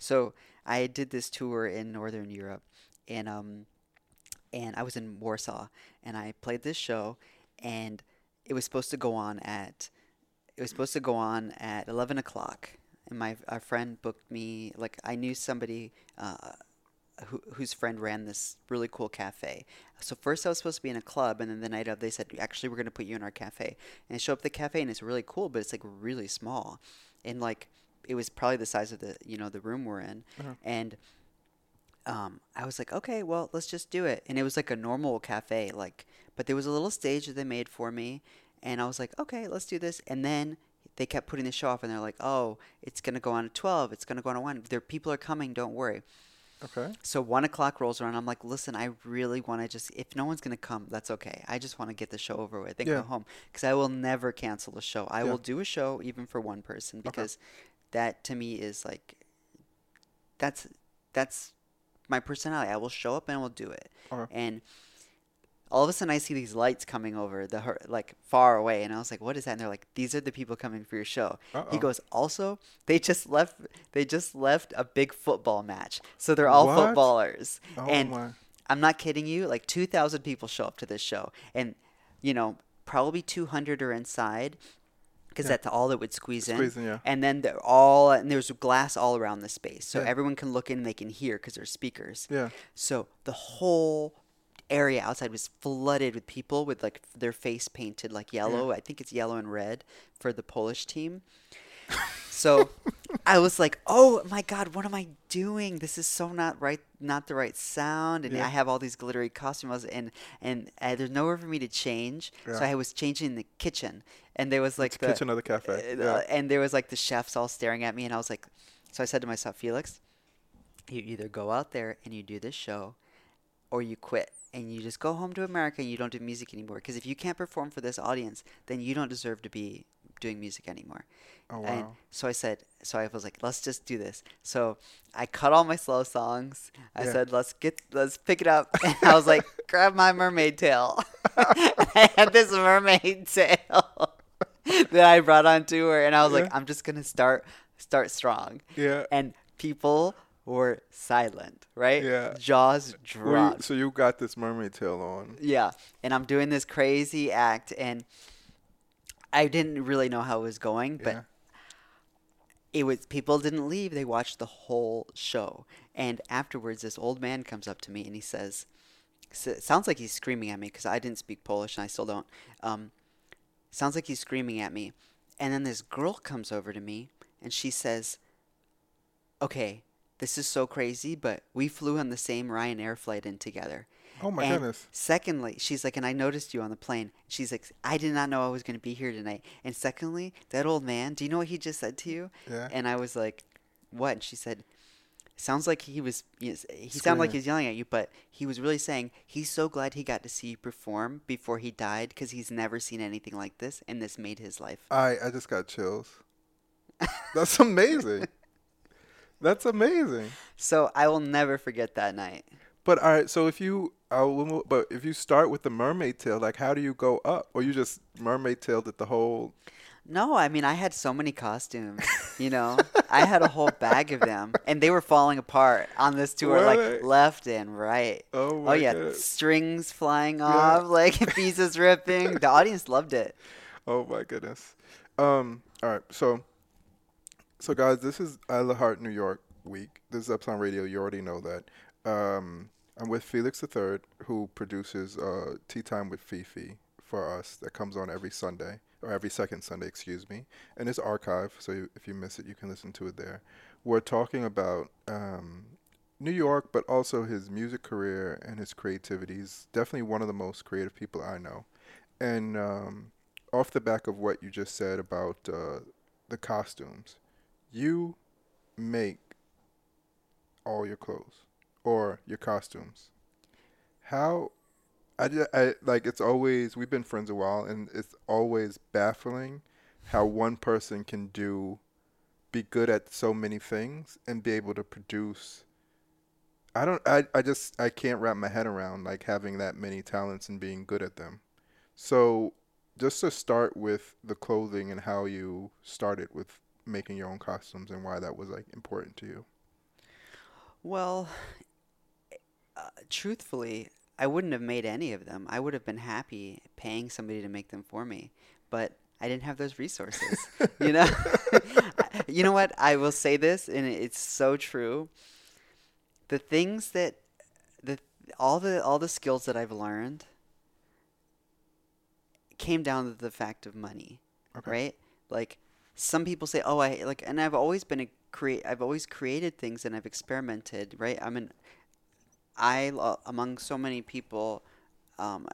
So I did this tour in Northern Europe, and um, and I was in Warsaw, and I played this show, and it was supposed to go on at, it was supposed to go on at eleven o'clock, and my our friend booked me like I knew somebody. Uh, who, whose friend ran this really cool cafe. So first I was supposed to be in a club, and then the night of they said, actually we're gonna put you in our cafe. And I show up at the cafe, and it's really cool, but it's like really small, and like it was probably the size of the you know the room we're in, Uh-huh. and um, I was like, okay, well let's just do it. And it was like a normal cafe, like, but there was a little stage that they made for me, and I was like, okay, let's do this. And then they kept putting the show off, and they're like, oh, it's gonna go on at twelve, it's gonna go on at one. There people are coming, don't worry. Okay. So one o'clock rolls around. I'm like, listen, I really want to just, if no one's going to come, that's okay. I just want to get the show over with and Yeah. go home because I will never cancel a show. I Yeah. will do a show even for one person because that to me is like, that's, that's my personality. I will show up and I will do it. Okay. And all of a sudden I see these lights coming over the, like far away. And I was like, what is that? And they're like, these are the people coming for your show. Uh-oh. He goes, also, they just left, they just left a big football match. So they're all What? footballers. Oh and my. I'm not kidding you. Like 2,000 people show up to this show, and you know probably 200 are inside because Yeah. that's all that would squeeze, Squeeze in. in, yeah. And then they're all and there's glass all around the space, so Yeah. everyone can look in and they can hear because there's speakers. Yeah. So the whole area outside was flooded with people with like their face painted like yellow. I think it's yellow and red for the Polish team. So I was like, "Oh my god, what am I doing? This is so not right, not the right sound." And Yeah. I have all these glittery costumes, and and uh, there's nowhere for me to change. So I was changing in the kitchen, and there was like the kitchen of the cafe. uh, Yeah. and there was like the chefs all staring at me, and I was like, so I said to myself, Felix, you either go out there and you do this show, or you quit and you just go home to America and you don't do music anymore. Because if you can't perform for this audience, then you don't deserve to be doing music anymore. Oh And wow. so I said, so I was like, let's just do this. So I cut all my slow songs. I Yeah. said, let's get, let's pick it up. And I was like, grab my mermaid tail. I had this mermaid tail that I brought on tour, and I was Yeah. like, I'm just gonna start, start strong. Yeah. And people were silent, right? Yeah. Jaws you- dropped. so you got this mermaid tail on. Yeah, and I'm doing this crazy act, and I didn't really know how it was going, but Yeah. it was people didn't leave; they watched the whole show. And afterwards, this old man comes up to me and he says, "Sounds like he's screaming at me because I didn't speak Polish and I still don't." Um, sounds like he's screaming at me, and then this girl comes over to me and she says, "Okay." This is so crazy, but we flew on the same Ryanair flight in together. Oh my And goodness. Secondly, she's like, and I noticed you on the plane. She's like, I did not know I was going to be here tonight. And secondly, that old man, do you know what he just said to you? Yeah. And I was like, what? And she said, sounds like he was, he sounded like Screaming. he was yelling at you, but he was really saying he's so glad he got to see you perform before he died because he's never seen anything like this, and this made his life. I I just got chills. That's amazing. That's amazing. So I will never forget that night. But all right, so if you but if you start with the mermaid tail, like how do you go up? Or you just mermaid tailed it the whole No, I mean I had so many costumes. You know, I had a whole bag of them, and they were falling apart on this tour, Were like left and right. Oh Oh yeah, goodness. strings flying off, like pieces ripping. The audience loved it. Oh my goodness. Um. All right. So. So guys, this is I Love Heart New York week. This is Uptown Radio. You already know that. Um. I'm with Felix III, who produces uh, Tea Time with Fifi for us. That comes on every Sunday or every second Sunday, excuse me. And it's archive, so you, if you miss it, you can listen to it there. We're talking about um, New York, but also his music career and his creativity. He's definitely one of the most creative people I know. And um, off the back of what you just said about uh, the costumes, you make all your clothes or your costumes. How I, I like it's always we've been friends a while and it's always baffling how one person can do be good at so many things and be able to produce I don't I, I just I can't wrap my head around like having that many talents and being good at them. So just to start with the clothing and how you started with making your own costumes and why that was like important to you. Well, uh, truthfully, I wouldn't have made any of them. I would have been happy paying somebody to make them for me, but I didn't have those resources. you know, you know what? I will say this, and it's so true. The things that the all the all the skills that I've learned came down to the fact of money, Okay. right? Like some people say, "Oh, I like," and I've always been a create. I've always created things and I've experimented, right? I'm an I among so many people, um,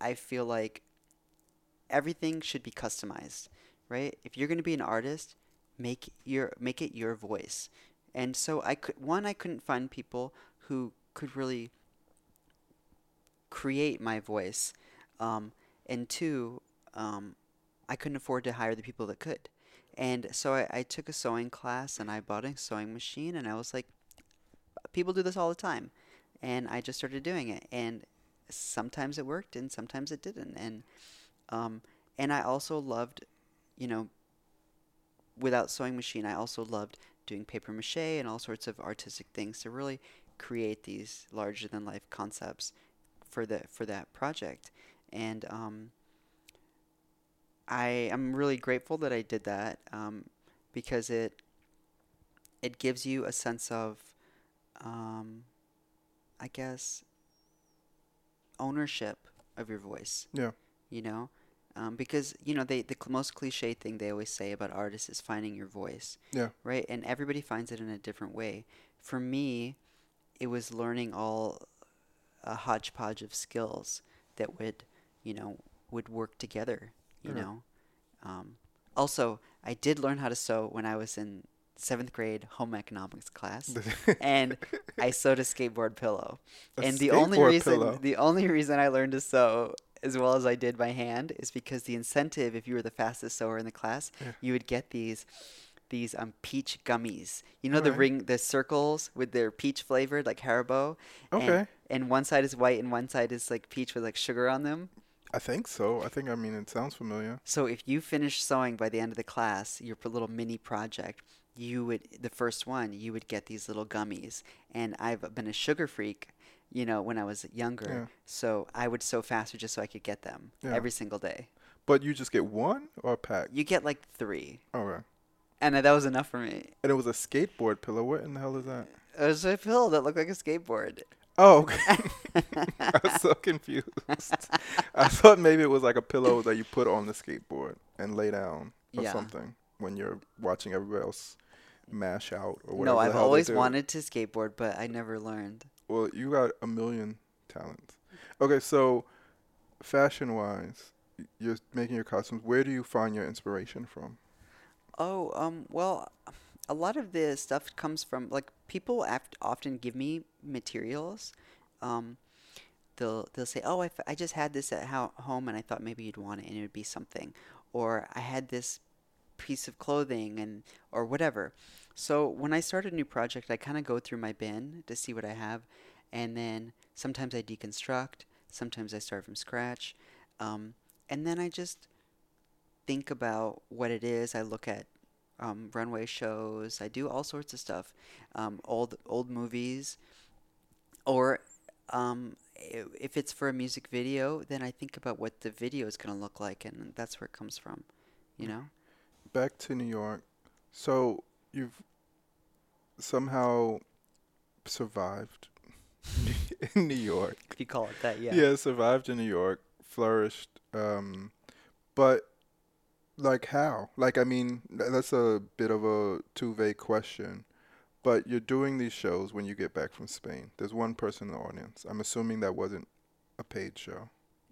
I feel like everything should be customized, right? If you're going to be an artist, make your make it your voice. And so I could one I couldn't find people who could really create my voice, um, and two, um, I couldn't afford to hire the people that could. And so I, I took a sewing class and I bought a sewing machine and I was like, people do this all the time, and I just started doing it. And sometimes it worked and sometimes it didn't. And um, and I also loved, you know, without sewing machine, I also loved doing paper mache and all sorts of artistic things to really create these larger than life concepts for the for that project. And um, I am really grateful that I did that um, because it it gives you a sense of, um, I guess, ownership of your voice. Yeah. You know, um, because you know they the cl- most cliche thing they always say about artists is finding your voice. Yeah. Right, and everybody finds it in a different way. For me, it was learning all a hodgepodge of skills that would, you know, would work together. You know. Um, also, I did learn how to sew when I was in seventh grade home economics class, and I sewed a skateboard pillow. A and the only reason pillow. the only reason I learned to sew as well as I did by hand is because the incentive, if you were the fastest sewer in the class, Yeah. you would get these these um peach gummies. You know the Alright. ring the circles with their peach flavored like Haribo. Okay. And, one side is white and one side is like peach with like sugar on them. I think so. I think I mean it sounds familiar. So if you finish sewing by the end of the class, your little mini project, you would the first one you would get these little gummies. And I've been a sugar freak, you know, when I was younger. Yeah. So I would sew faster just so I could get them Yeah. every single day. But you just get one or a pack? You get like three, Okay. and that was enough for me. And it was a skateboard pillow. What in the hell is that? It was a pillow that looked like a skateboard. Oh, okay. I was so confused. I thought maybe it was like a pillow that you put on the skateboard and lay down or Yeah. something when you're watching everybody else mash out or whatever. No, I've hell they always do. wanted to skateboard, but I never learned. Well, you got a million talents. Okay, so fashion wise, you're making your costumes. Where do you find your inspiration from? Oh, um, well, a lot of the stuff comes from like people aft- often give me materials. Um, they'll they'll say, "Oh, I, f- I just had this at ho- home, and I thought maybe you'd want it, and it would be something," or "I had this piece of clothing," and or whatever. So when I start a new project, I kind of go through my bin to see what I have, and then sometimes I deconstruct, sometimes I start from scratch, um, and then I just think about what it is. I look at um, runway shows. I do all sorts of stuff. Um, old old movies, or um, if it's for a music video, then I think about what the video is going to look like, and that's where it comes from. You know? Back to New York. So you've somehow survived in New York. If you call it that, yeah. Yeah, survived in New York, flourished. Um, but like how? Like I mean, that's a bit of a too vague question. But you're doing these shows when you get back from Spain. There's one person in the audience. I'm assuming that wasn't a paid show.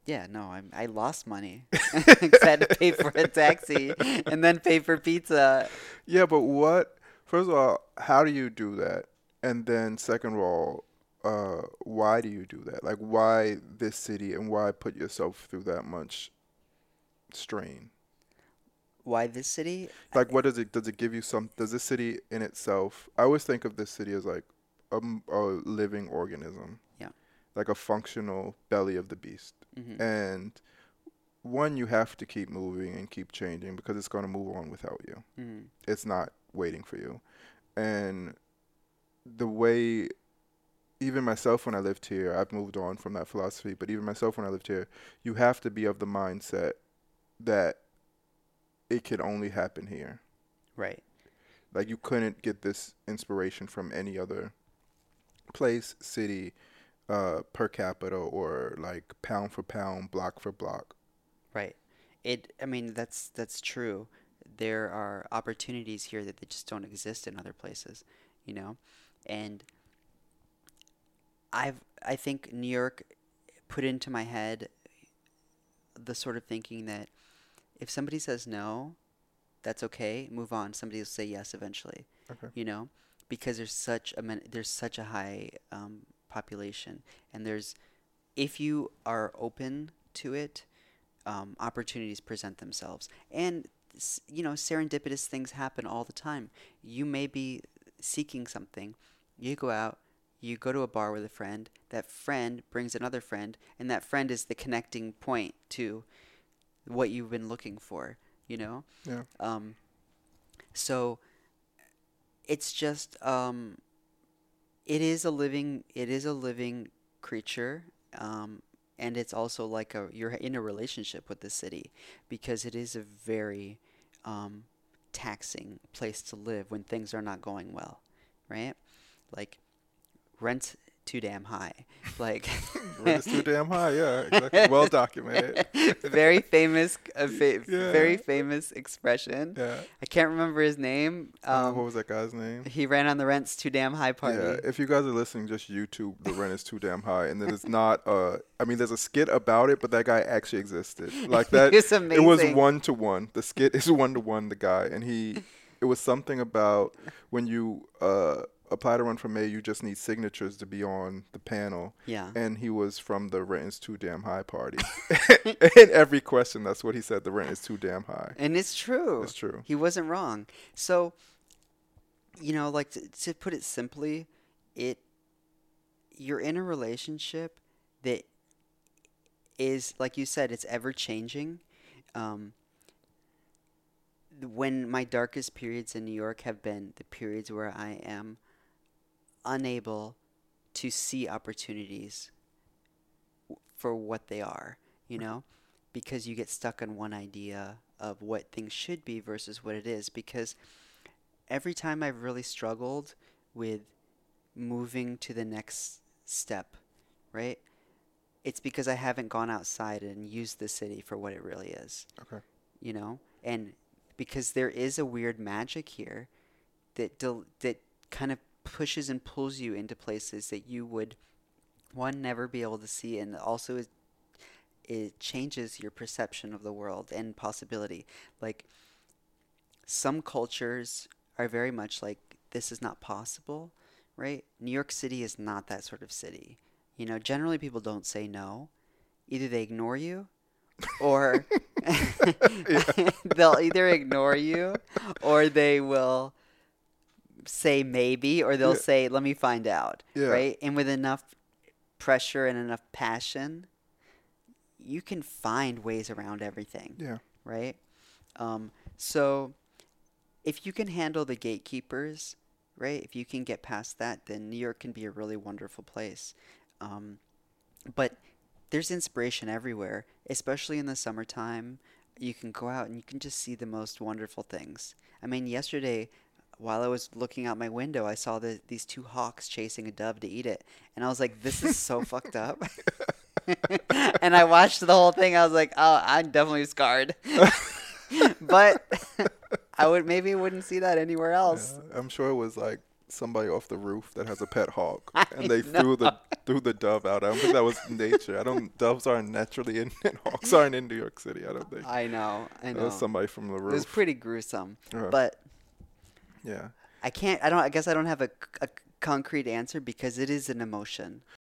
Yeah, no, I'm, I lost money. I had to pay for a taxi and then pay for pizza. Yeah, but what? First of all, how do you do that? And then second of all, uh, why do you do that? Like, why this city and why put yourself through that much strain? Why this city? Like, what does it does it give you some? Does this city in itself? I always think of this city as like a living organism. Yeah. Like a functional belly of the beast. Hmm And one, you have to keep moving and keep changing because it's going to move on without you hmm it's not waiting for you. And the way even myself when I lived here, I've moved on from that philosophy, but even myself when I lived here, you have to be of the mindset that it could only happen here. Right. Like you couldn't get this inspiration from any other place, city, uh, per capita, or like pound for pound, block for block. Right. It. I mean, that's that's true. There are opportunities here that they just don't exist in other places, you know, and I've I think New York put into my head the sort of thinking that if somebody says no, that's okay. Move on. Somebody will say yes eventually. Okay. You know, because there's such a there's such a high um, population, and there's if you are open to it, um, opportunities present themselves, and you know serendipitous things happen all the time. You may be seeking something, you go out, you go to a bar with a friend. That friend brings another friend, and that friend is the connecting point to what you've been looking for. You know. Yeah. Um, so it's just um, it is a living it is a living creature, um, and it's also like a you're in a relationship with the city because it is a very um, taxing place to live when things are not going well, right? Like rent's too damn high, like is too damn high. Yeah, exactly. Well documented. very famous, a fa- Yeah. very famous expression. Yeah. I can't remember his name. Uh, Um, what was that guy's name? he ran on the rent's too damn high party. Yeah, if you guys are listening, just YouTube the rent is too damn high, and then it's not. Uh, I mean, there's a skit about it, but that guy actually existed. Like that, It's amazing. it was one to one. The skit is one to one. The guy, and he, it was something about when you uh, apply to run for mayor, you just need signatures to be on the panel. Yeah. And he was from the rent is too damn high party. In every question, that's what he said. The rent is too damn high. And it's true. It's true. He wasn't wrong. So, you know, like to, to put it simply, it you're in a relationship that is like you said, it's ever changing. Um, when my darkest periods in New York have been the periods where I am unable to see opportunities for what they are, you know, because you get stuck on one idea of what things should be versus what it is. Because every time I've really struggled with moving to the next step, right? It's because I haven't gone outside and used the city for what it really is Okay. you know and because there is a weird magic here that del- that kind of pushes and pulls you into places that you would one never be able to see and also it, it changes your perception of the world and possibility. Like some cultures are very much like this is not possible right? New york city is not that sort of city. You know generally people don't say no. Either they ignore you or they'll either ignore you or they will say maybe or they'll Yeah. say let me find out Yeah. right and with enough pressure and enough passion you can find ways around everything Yeah. right um, so if you can handle the gatekeepers right if you can get past that then new york can be a really wonderful place um, but there's inspiration everywhere, especially in the summertime. You can go out and you can just see the most wonderful things. I mean, yesterday, while I was looking out my window, I saw the, these two hawks chasing a dove to eat it. And I was like, this is so fucked up. and I watched the whole thing. I was like, oh, I'm definitely scarred. but I would maybe wouldn't see that anywhere else. Yeah, I'm sure it was like somebody off the roof that has a pet hawk, and they threw the threw the dove out. I don't think that was nature. I don't. Doves aren't naturally in, and hawks aren't in New York City. I don't think. I know, I know. was somebody from the roof. It was pretty gruesome. But yeah. I can't. I don't. I guess I don't have a, a concrete answer because it is an emotion.